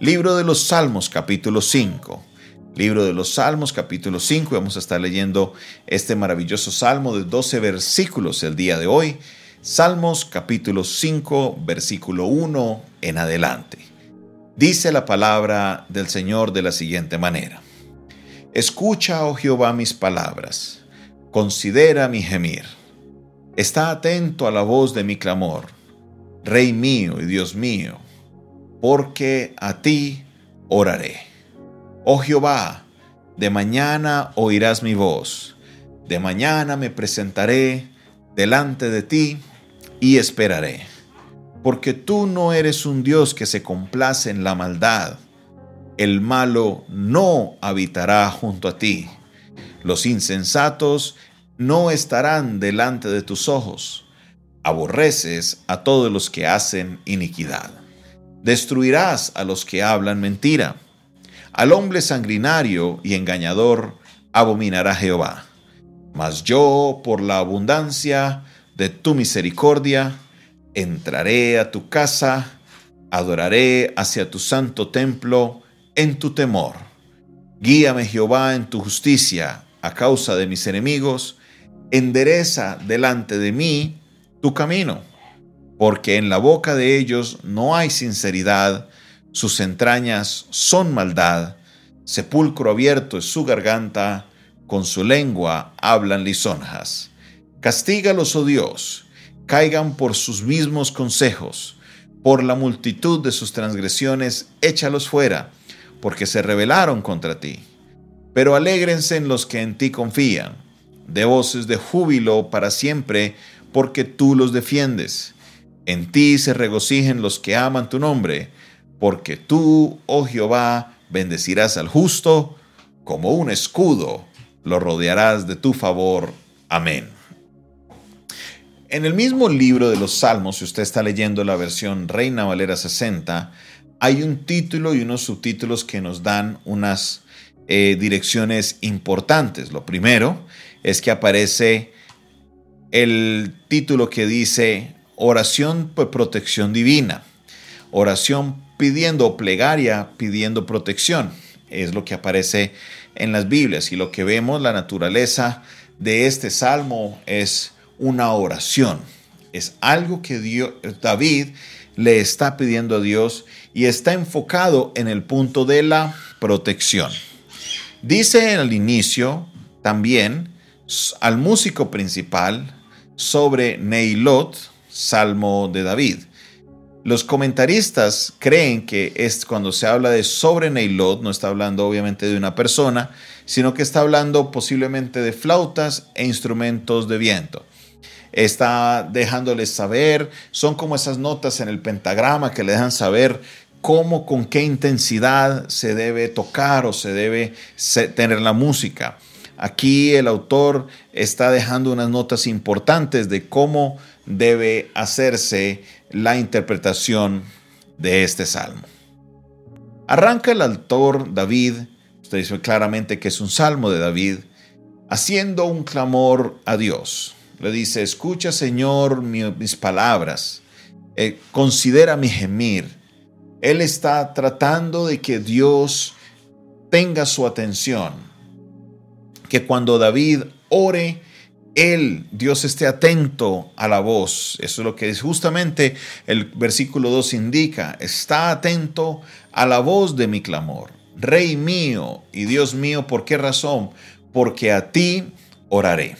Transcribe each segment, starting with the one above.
Libro de los Salmos capítulo 5. Libro de los Salmos capítulo 5. Vamos a estar leyendo este maravilloso salmo de 12 versículos el día de hoy. Salmos capítulo 5 versículo 1 en adelante. Dice la palabra del Señor de la siguiente manera. Escucha, oh Jehová, mis palabras. Considera mi gemir. Está atento a la voz de mi clamor. Rey mío y Dios mío, porque a ti oraré. Oh Jehová, de mañana oirás mi voz, de mañana me presentaré delante de ti y esperaré, porque tú no eres un Dios que se complace en la maldad, el malo no habitará junto a ti, los insensatos no estarán delante de tus ojos, aborreces a todos los que hacen iniquidad, destruirás a los que hablan mentira al hombre sanguinario y engañador abominará Jehová. Mas yo, por la abundancia de tu misericordia, entraré a tu casa, adoraré hacia tu santo templo en tu temor. Guíame Jehová en tu justicia a causa de mis enemigos, endereza delante de mí tu camino, porque en la boca de ellos no hay sinceridad, sus entrañas son maldad, sepulcro abierto es su garganta, con su lengua hablan lisonjas. Castígalos, oh Dios, caigan por sus mismos consejos, por la multitud de sus transgresiones, échalos fuera, porque se rebelaron contra ti. Pero alégrense en los que en ti confían, de voces de júbilo para siempre, porque tú los defiendes. En ti se regocijen los que aman tu nombre, porque tú, oh Jehová, bendecirás al justo, como un escudo lo rodearás de tu favor. Amén. En el mismo libro de los Salmos, si usted está leyendo la versión Reina Valera 60, hay un título y unos subtítulos que nos dan unas eh, direcciones importantes. Lo primero es que aparece el título que dice Oración por protección divina, oración pidiendo plegaria, pidiendo protección. Es lo que aparece en las Biblias y lo que vemos, la naturaleza de este salmo es una oración. Es algo que David le está pidiendo a Dios y está enfocado en el punto de la protección. Dice el inicio también al músico principal sobre Neilot, salmo de David. Los comentaristas creen que es cuando se habla de sobre Neilot, no está hablando obviamente de una persona, sino que está hablando posiblemente de flautas e instrumentos de viento. Está dejándoles saber, son como esas notas en el pentagrama que le dejan saber cómo, con qué intensidad se debe tocar o se debe tener la música. Aquí el autor está dejando unas notas importantes de cómo debe hacerse la interpretación de este salmo. Arranca el autor David, usted dice claramente que es un salmo de David, haciendo un clamor a Dios. Le dice, escucha Señor mis palabras, eh, considera mi gemir. Él está tratando de que Dios tenga su atención, que cuando David ore, él, Dios esté atento a la voz. Eso es lo que justamente el versículo 2 indica. Está atento a la voz de mi clamor. Rey mío y Dios mío, ¿por qué razón? Porque a ti oraré.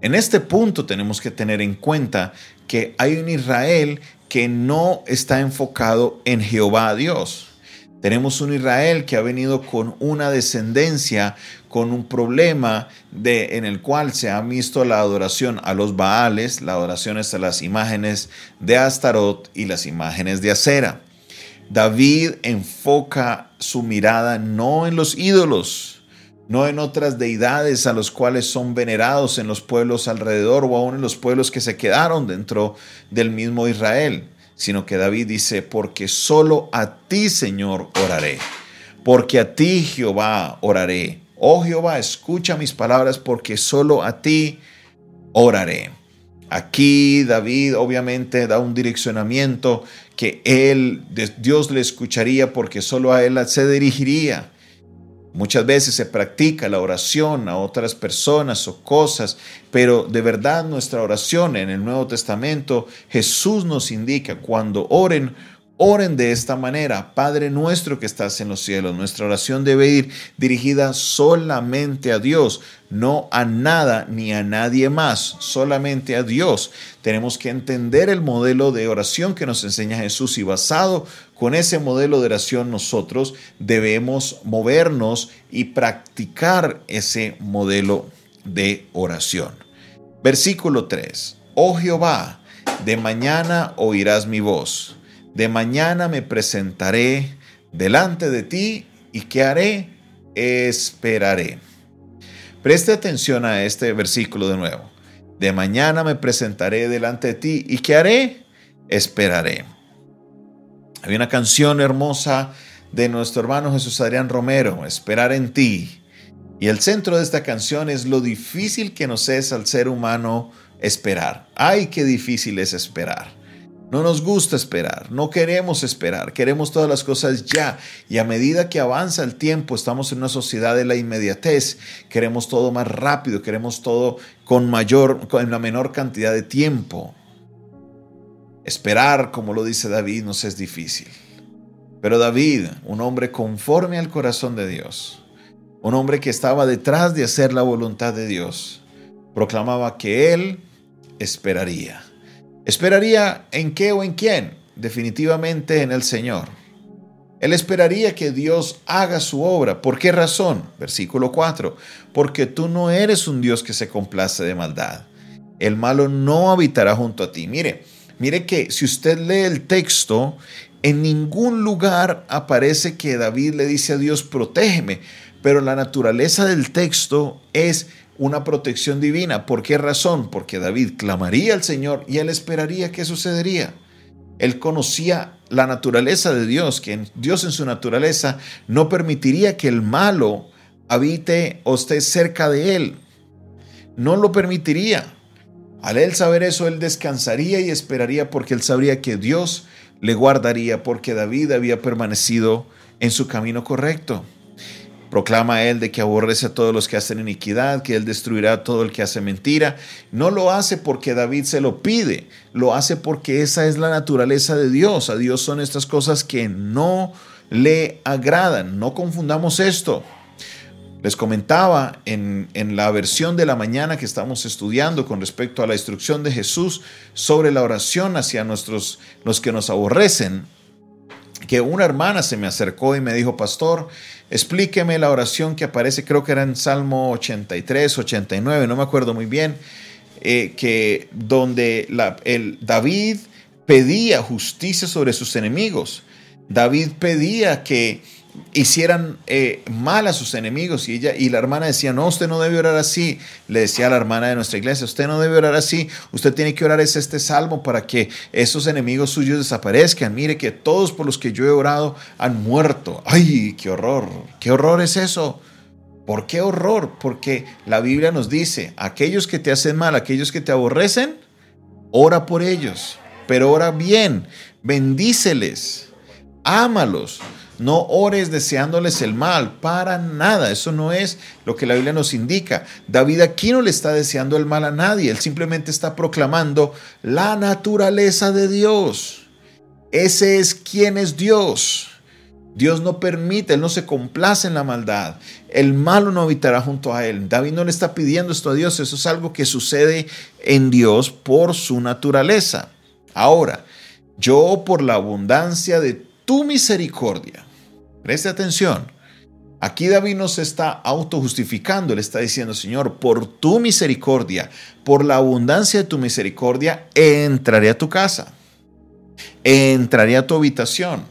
En este punto tenemos que tener en cuenta que hay un Israel que no está enfocado en Jehová Dios. Tenemos un Israel que ha venido con una descendencia, con un problema de, en el cual se ha visto la adoración a los Baales, la adoración a las imágenes de Astarot y las imágenes de Acera. David enfoca su mirada no en los ídolos, no en otras deidades a los cuales son venerados en los pueblos alrededor o aún en los pueblos que se quedaron dentro del mismo Israel sino que David dice, porque solo a ti, Señor, oraré, porque a ti, Jehová, oraré. Oh Jehová, escucha mis palabras, porque solo a ti oraré. Aquí David obviamente da un direccionamiento que él, Dios le escucharía porque solo a él se dirigiría. Muchas veces se practica la oración a otras personas o cosas, pero de verdad nuestra oración en el Nuevo Testamento, Jesús nos indica cuando oren, Oren de esta manera, Padre nuestro que estás en los cielos. Nuestra oración debe ir dirigida solamente a Dios, no a nada ni a nadie más, solamente a Dios. Tenemos que entender el modelo de oración que nos enseña Jesús y basado con ese modelo de oración nosotros debemos movernos y practicar ese modelo de oración. Versículo 3. Oh Jehová, de mañana oirás mi voz de mañana me presentaré delante de ti y ¿qué haré? Esperaré. Preste atención a este versículo de nuevo. De mañana me presentaré delante de ti y ¿qué haré? Esperaré. Hay una canción hermosa de nuestro hermano Jesús Adrián Romero, Esperar en ti. Y el centro de esta canción es lo difícil que nos es al ser humano esperar. Ay, qué difícil es esperar. No nos gusta esperar, no queremos esperar, queremos todas las cosas ya. Y a medida que avanza el tiempo, estamos en una sociedad de la inmediatez, queremos todo más rápido, queremos todo con mayor, con la menor cantidad de tiempo. Esperar, como lo dice David, nos es difícil. Pero David, un hombre conforme al corazón de Dios, un hombre que estaba detrás de hacer la voluntad de Dios, proclamaba que él esperaría. ¿Esperaría en qué o en quién? Definitivamente en el Señor. Él esperaría que Dios haga su obra. ¿Por qué razón? Versículo 4. Porque tú no eres un Dios que se complace de maldad. El malo no habitará junto a ti. Mire, mire que si usted lee el texto, en ningún lugar aparece que David le dice a Dios, protégeme. Pero la naturaleza del texto es una protección divina. ¿Por qué razón? Porque David clamaría al Señor y él esperaría qué sucedería. Él conocía la naturaleza de Dios, que Dios en su naturaleza no permitiría que el malo habite o esté cerca de él. No lo permitiría. Al él saber eso, él descansaría y esperaría porque él sabría que Dios le guardaría porque David había permanecido en su camino correcto. Proclama él de que aborrece a todos los que hacen iniquidad, que él destruirá a todo el que hace mentira. No lo hace porque David se lo pide, lo hace porque esa es la naturaleza de Dios. A Dios son estas cosas que no le agradan. No confundamos esto. Les comentaba en, en, la versión de la mañana que estamos estudiando con respecto a la instrucción de Jesús sobre la oración hacia nuestros, los que nos aborrecen, que una hermana se me acercó y me dijo, pastor, explíqueme la oración que aparece, creo que era en Salmo 83, 89, no me acuerdo muy bien, eh, que donde el David pedía justicia sobre sus enemigos. David pedía que hicieran eh, mal a sus enemigos y ella y la hermana decía, no, usted no debe orar así. Le decía a la hermana de nuestra iglesia, usted no debe orar así, usted tiene que orar es este salmo para que esos enemigos suyos desaparezcan. Mire que todos por los que yo he orado han muerto. Ay, qué horror, qué horror es eso. ¿Por qué horror? Porque la Biblia nos dice, aquellos que te hacen mal, aquellos que te aborrecen, ora por ellos, pero ora bien, bendíceles, ámalos no ores deseándoles el mal, para nada. Eso no es lo que la Biblia nos indica. David aquí no le está deseando el mal a nadie, él simplemente está proclamando la naturaleza de Dios. Ese es quien es Dios. Dios no permite, Él no se complace en la maldad. El malo no habitará junto a Él. David no le está pidiendo esto a Dios, eso es algo que sucede en Dios por su naturaleza. Ahora, yo por la abundancia de tu misericordia Preste atención. Aquí David nos está autojustificando, le está diciendo, Señor, por tu misericordia, por la abundancia de tu misericordia, entraré a tu casa, entraré a tu habitación.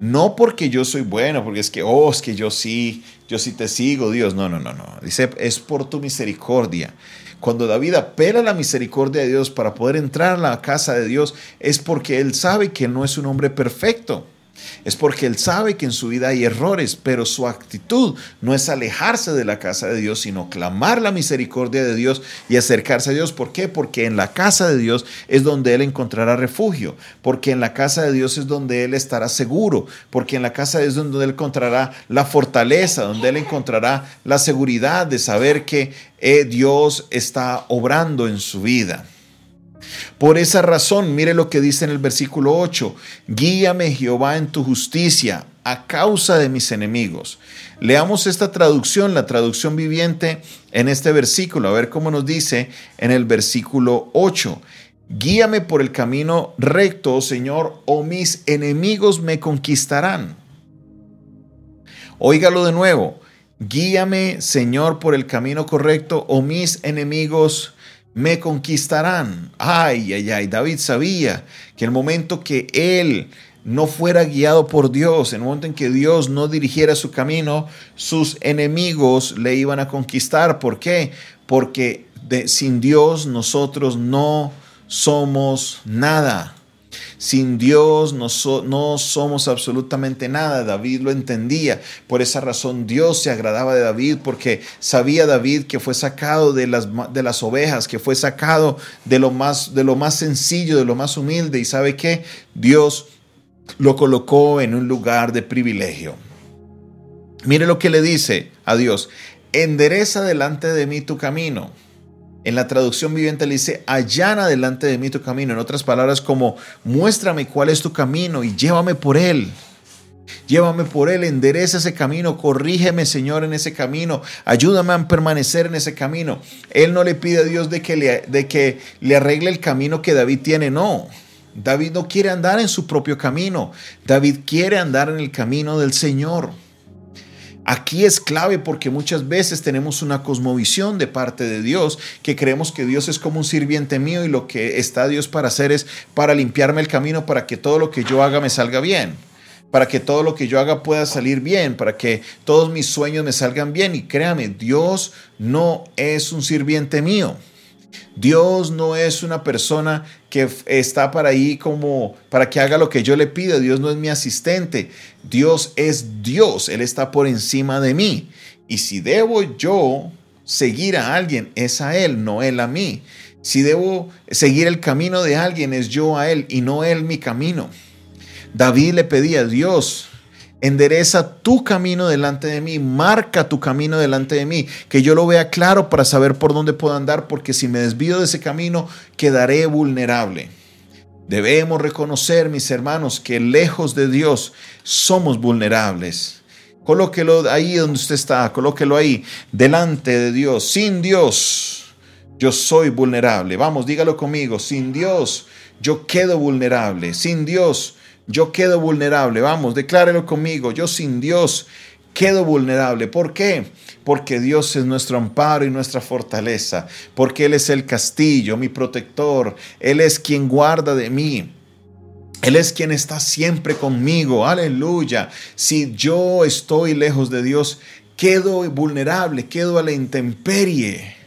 No porque yo soy bueno, porque es que, oh, es que yo sí, yo sí te sigo, Dios. No, no, no, no. Dice, es por tu misericordia. Cuando David apela a la misericordia de Dios para poder entrar a la casa de Dios, es porque él sabe que no es un hombre perfecto Es porque Él sabe que en su vida hay errores, pero su actitud no es alejarse de la casa de Dios, sino clamar la misericordia de Dios y acercarse a Dios. ¿Por qué? Porque en la casa de Dios es donde Él encontrará refugio, porque en la casa de Dios es donde Él estará seguro, porque en la casa de Dios es donde Él encontrará la fortaleza, donde Él encontrará la seguridad de saber que eh, Dios está obrando en su vida. Por esa razón, mire lo que dice en el versículo 8, guíame Jehová en tu justicia a causa de mis enemigos. Leamos esta traducción, la traducción viviente en este versículo, a ver cómo nos dice en el versículo 8. Guíame por el camino recto, Señor, o mis enemigos me conquistarán. Óigalo de nuevo. Guíame, Señor, por el camino correcto, o mis enemigos me conquistarán. Ay, ay, ay, David sabía que el momento que él no fuera guiado por Dios, en el momento en que Dios no dirigiera su camino, sus enemigos le iban a conquistar. ¿Por qué? Porque sin Dios nosotros no somos nada. Sin Dios no, no, somos absolutamente nada. David lo entendía. Por esa razón Dios se agradaba de David porque sabía David que fue sacado de las, de las ovejas, que fue sacado de lo, más, de lo más sencillo, de lo más humilde. Y sabe que Dios lo colocó en un lugar de privilegio. Mire lo que le dice a Dios. Endereza delante de mí tu camino en la traducción viviente le dice, allana delante de mí tu camino. En otras palabras, como muéstrame cuál es tu camino y llévame por él. Llévame por él, endereza ese camino, corrígeme Señor en ese camino, ayúdame a permanecer en ese camino. Él no le pide a Dios de que le, de que le arregle el camino que David tiene, no. David no quiere andar en su propio camino, David quiere andar en el camino del Señor. Aquí es clave porque muchas veces tenemos una cosmovisión de parte de Dios que creemos que Dios es como un sirviente mío y lo que está Dios para hacer es para limpiarme el camino para que todo lo que yo haga me salga bien, para que todo lo que yo haga pueda salir bien, para que todos mis sueños me salgan bien. Y créame, Dios no es un sirviente mío. Dios no es una persona que está para ahí como para que haga lo que yo le pido. Dios no es mi asistente. Dios es Dios. Él está por encima de mí. Y si debo yo seguir a alguien, es a Él, no Él a mí. Si debo seguir el camino de alguien, es yo a Él y no Él mi camino. David le pedía a Dios, endereza tu camino delante de mí, marca tu camino delante de mí, que yo lo vea claro para saber por dónde puedo andar, porque si me desvío de ese camino, quedaré vulnerable. Debemos reconocer, mis hermanos, que lejos de Dios somos vulnerables. Colóquelo ahí donde usted está, colóquelo ahí, delante de Dios. Sin Dios, yo soy vulnerable. Vamos, dígalo conmigo. Sin Dios, yo quedo vulnerable. Sin Dios, yo quedo vulnerable. Vamos, declárelo conmigo. Yo sin Dios quedo vulnerable. ¿Por qué? Porque Dios es nuestro amparo y nuestra fortaleza. Porque Él es el castillo, mi protector. Él es quien guarda de mí. Él es quien está siempre conmigo. Aleluya. Si yo estoy lejos de Dios, quedo vulnerable, quedo a la intemperie.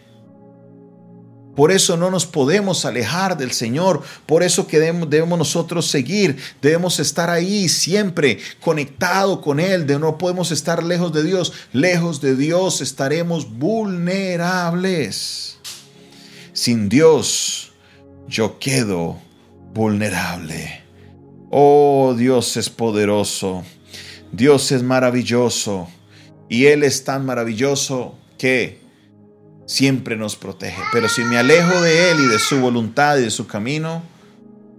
Por eso no nos podemos alejar del Señor. Por eso que debemos, nosotros seguir. Debemos estar ahí siempre conectado con Él. De no podemos estar lejos de Dios. Lejos de Dios estaremos vulnerables. Sin Dios yo quedo vulnerable. Oh, Dios es poderoso. Dios es maravilloso. Y Él es tan maravilloso que siempre nos protege. Pero si me alejo de Él y de su voluntad y de su camino,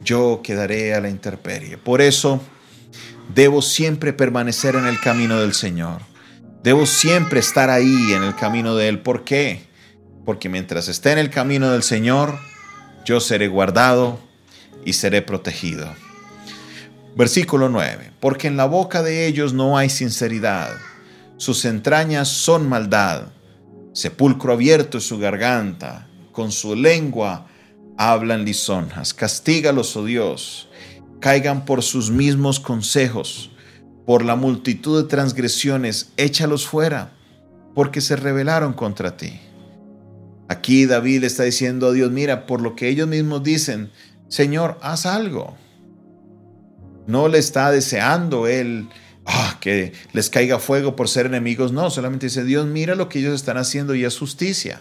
yo quedaré a la intemperie. Por eso debo siempre permanecer en el camino del Señor. Debo siempre estar ahí en el camino de Él. ¿Por qué? Porque mientras esté en el camino del Señor, yo seré guardado y seré protegido. Versículo 9. Porque en la boca de ellos no hay sinceridad. Sus entrañas son maldad sepulcro abierto es su garganta, con su lengua hablan lisonjas. Castígalos, oh Dios, caigan por sus mismos consejos, por la multitud de transgresiones, échalos fuera, porque se rebelaron contra ti. Aquí David está diciendo a Dios, mira, por lo que ellos mismos dicen, Señor, haz algo. No le está deseando él ah, que les caiga fuego por ser enemigos. No, solamente dice, Dios mira lo que ellos están haciendo y es justicia.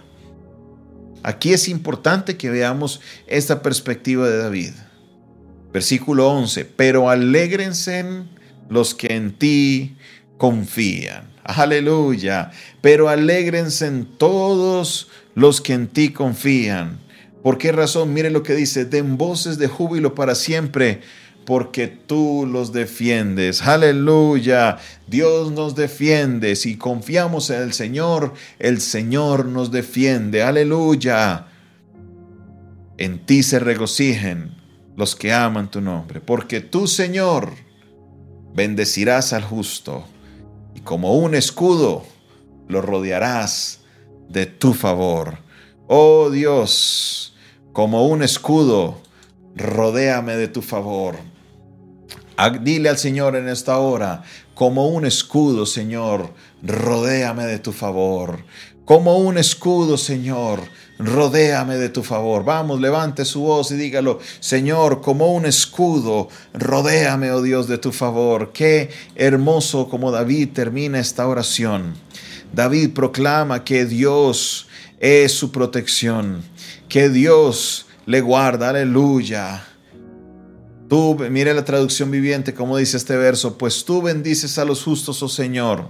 Aquí es importante que veamos esta perspectiva de David. Versículo 11, pero alégrense los que en ti confían. Aleluya. Pero alégrense todos los que en ti confían. ¿Por qué razón? Mire lo que dice, den voces de júbilo para siempre porque tú los defiendes. Aleluya. Dios nos defiende. Si confiamos en el Señor, el Señor nos defiende. Aleluya. En ti se regocijen los que aman tu nombre, porque tú, Señor, bendecirás al justo y como un escudo lo rodearás de tu favor. Oh Dios, como un escudo, rodéame de tu favor. Dile al Señor en esta hora, como un escudo, Señor, rodéame de tu favor. Como un escudo, Señor, rodéame de tu favor. Vamos, levante su voz y dígalo, Señor, como un escudo, rodéame, oh Dios, de tu favor. Qué hermoso como David termina esta oración. David proclama que Dios es su protección, que Dios le guarda, aleluya Tú, mire la traducción viviente, como dice este verso, pues tú bendices a los justos, oh Señor,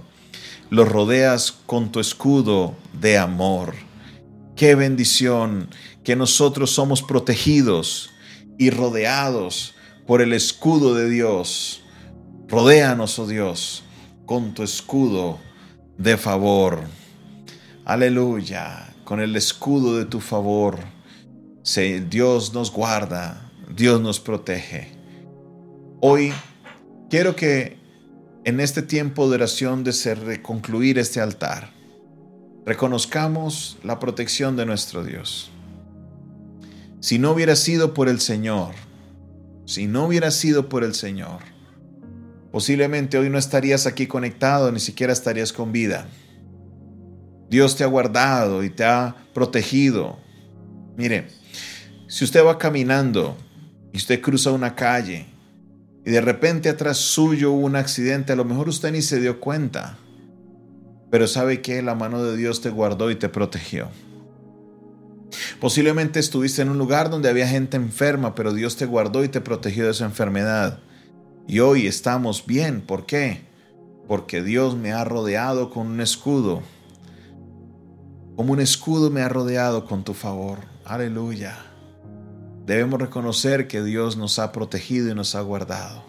los rodeas con tu escudo de amor. Qué bendición que nosotros somos protegidos y rodeados por el escudo de Dios. Rodéanos, oh Dios, con tu escudo de favor. Aleluya, con el escudo de tu favor. Dios nos guarda, Dios nos protege. Hoy quiero que en este tiempo de oración de concluir este altar, reconozcamos la protección de nuestro Dios. Si no hubiera sido por el Señor, si no hubiera sido por el Señor, posiblemente hoy no estarías aquí conectado, ni siquiera estarías con vida. Dios te ha guardado y te ha protegido. Mire, si usted va caminando y usted cruza una calle y de repente atrás suyo hubo un accidente, a lo mejor usted ni se dio cuenta, pero sabe que la mano de Dios te guardó y te protegió. Posiblemente estuviste en un lugar donde había gente enferma, pero Dios te guardó y te protegió de esa enfermedad. Y hoy estamos bien. ¿Por qué? Porque Dios me ha rodeado con un escudo. Como un escudo me ha rodeado con tu favor. Aleluya. Debemos reconocer que Dios nos ha protegido y nos ha guardado.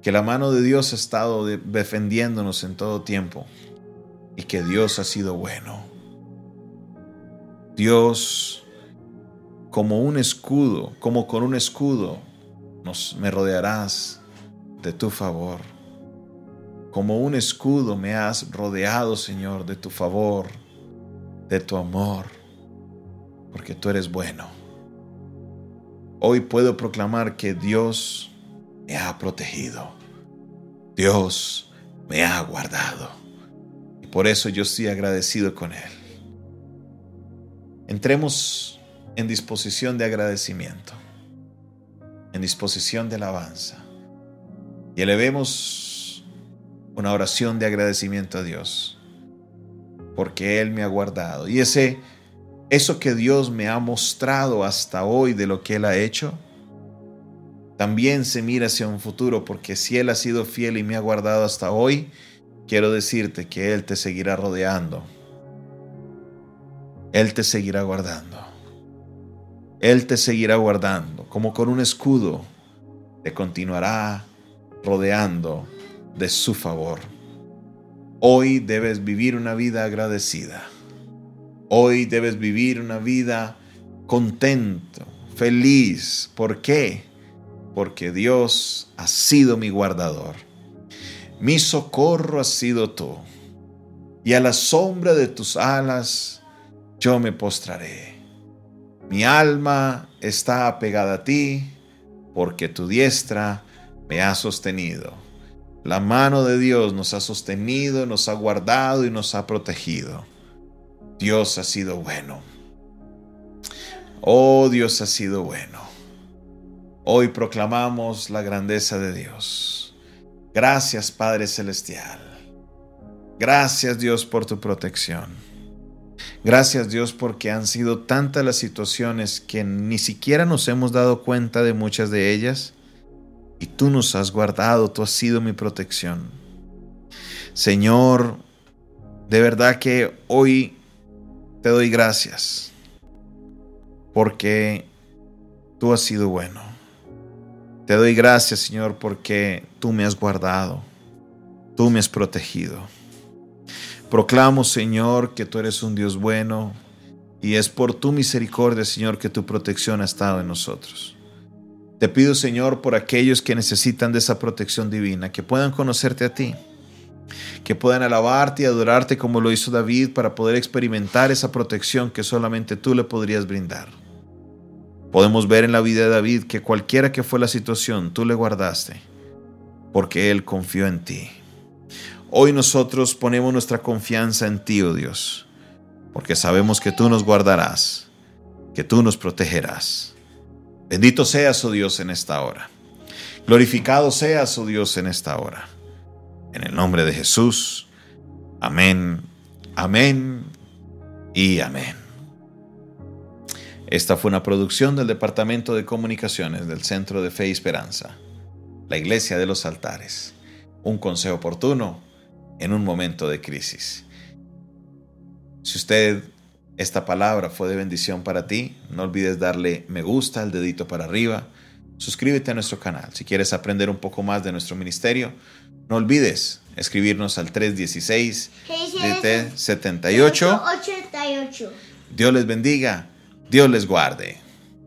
Que la mano de Dios ha estado defendiéndonos en todo tiempo. Y que Dios ha sido bueno. Dios, como un escudo, como con un escudo, nos, me rodearás de tu favor. Como un escudo me has rodeado, Señor, de tu favor, de tu amor, porque tú eres bueno. Hoy puedo proclamar que Dios me ha protegido. Dios me ha guardado. Y por eso yo estoy agradecido con Él. Entremos en disposición de agradecimiento, en disposición de alabanza. Y elevemos una oración de agradecimiento a Dios, porque Él me ha guardado. Y ese eso que Dios me ha mostrado hasta hoy de lo que Él ha hecho, también se mira hacia un futuro, porque si Él ha sido fiel y me ha guardado hasta hoy, quiero decirte que Él te seguirá rodeando. Él te seguirá guardando. Él te seguirá guardando, como con un escudo, te continuará rodeando de su favor. Hoy debes vivir una vida agradecida. Hoy debes vivir una vida contento, feliz. ¿Por qué? Porque Dios ha sido mi guardador. Mi socorro ha sido tú. Y a la sombra de tus alas yo me postraré. Mi alma está apegada a ti porque tu diestra me ha sostenido. La mano de Dios nos ha sostenido, nos ha guardado y nos ha protegido. Dios ha sido bueno. Oh, Dios ha sido bueno. Hoy proclamamos la grandeza de Dios. Gracias Padre Celestial. Gracias Dios por tu protección. Gracias Dios porque han sido tantas las situaciones que ni siquiera nos hemos dado cuenta de muchas de ellas y tú nos has guardado, tú has sido mi protección. Señor, de verdad que hoy te doy gracias porque tú has sido bueno. Te doy gracias, Señor, porque tú me has guardado, tú me has protegido. Proclamo, Señor, que tú eres un Dios bueno y es por tu misericordia, Señor, que tu protección ha estado en nosotros. Te pido, Señor, por aquellos que necesitan de esa protección divina, que puedan conocerte a ti, que puedan alabarte y adorarte como lo hizo David para poder experimentar esa protección que solamente tú le podrías brindar. Podemos ver en la vida de David que cualquiera que fue la situación, tú le guardaste, porque él confió en ti. Hoy nosotros ponemos nuestra confianza en ti, oh Dios, porque sabemos que tú nos guardarás, que tú nos protegerás. Bendito seas, oh Dios, en esta hora. Glorificado seas, oh Dios, en esta hora. En el nombre de Jesús. Amén, amén y amén. Esta fue una producción del Departamento de Comunicaciones del Centro de Fe y Esperanza, la Iglesia de los Altares. Un consejo oportuno en un momento de crisis. Si usted, esta palabra fue de bendición para ti, no olvides darle me gusta, el dedito para arriba, suscríbete a nuestro canal. Si quieres aprender un poco más de nuestro ministerio, no olvides escribirnos al 316 78 Dios les bendiga, Dios les guarde.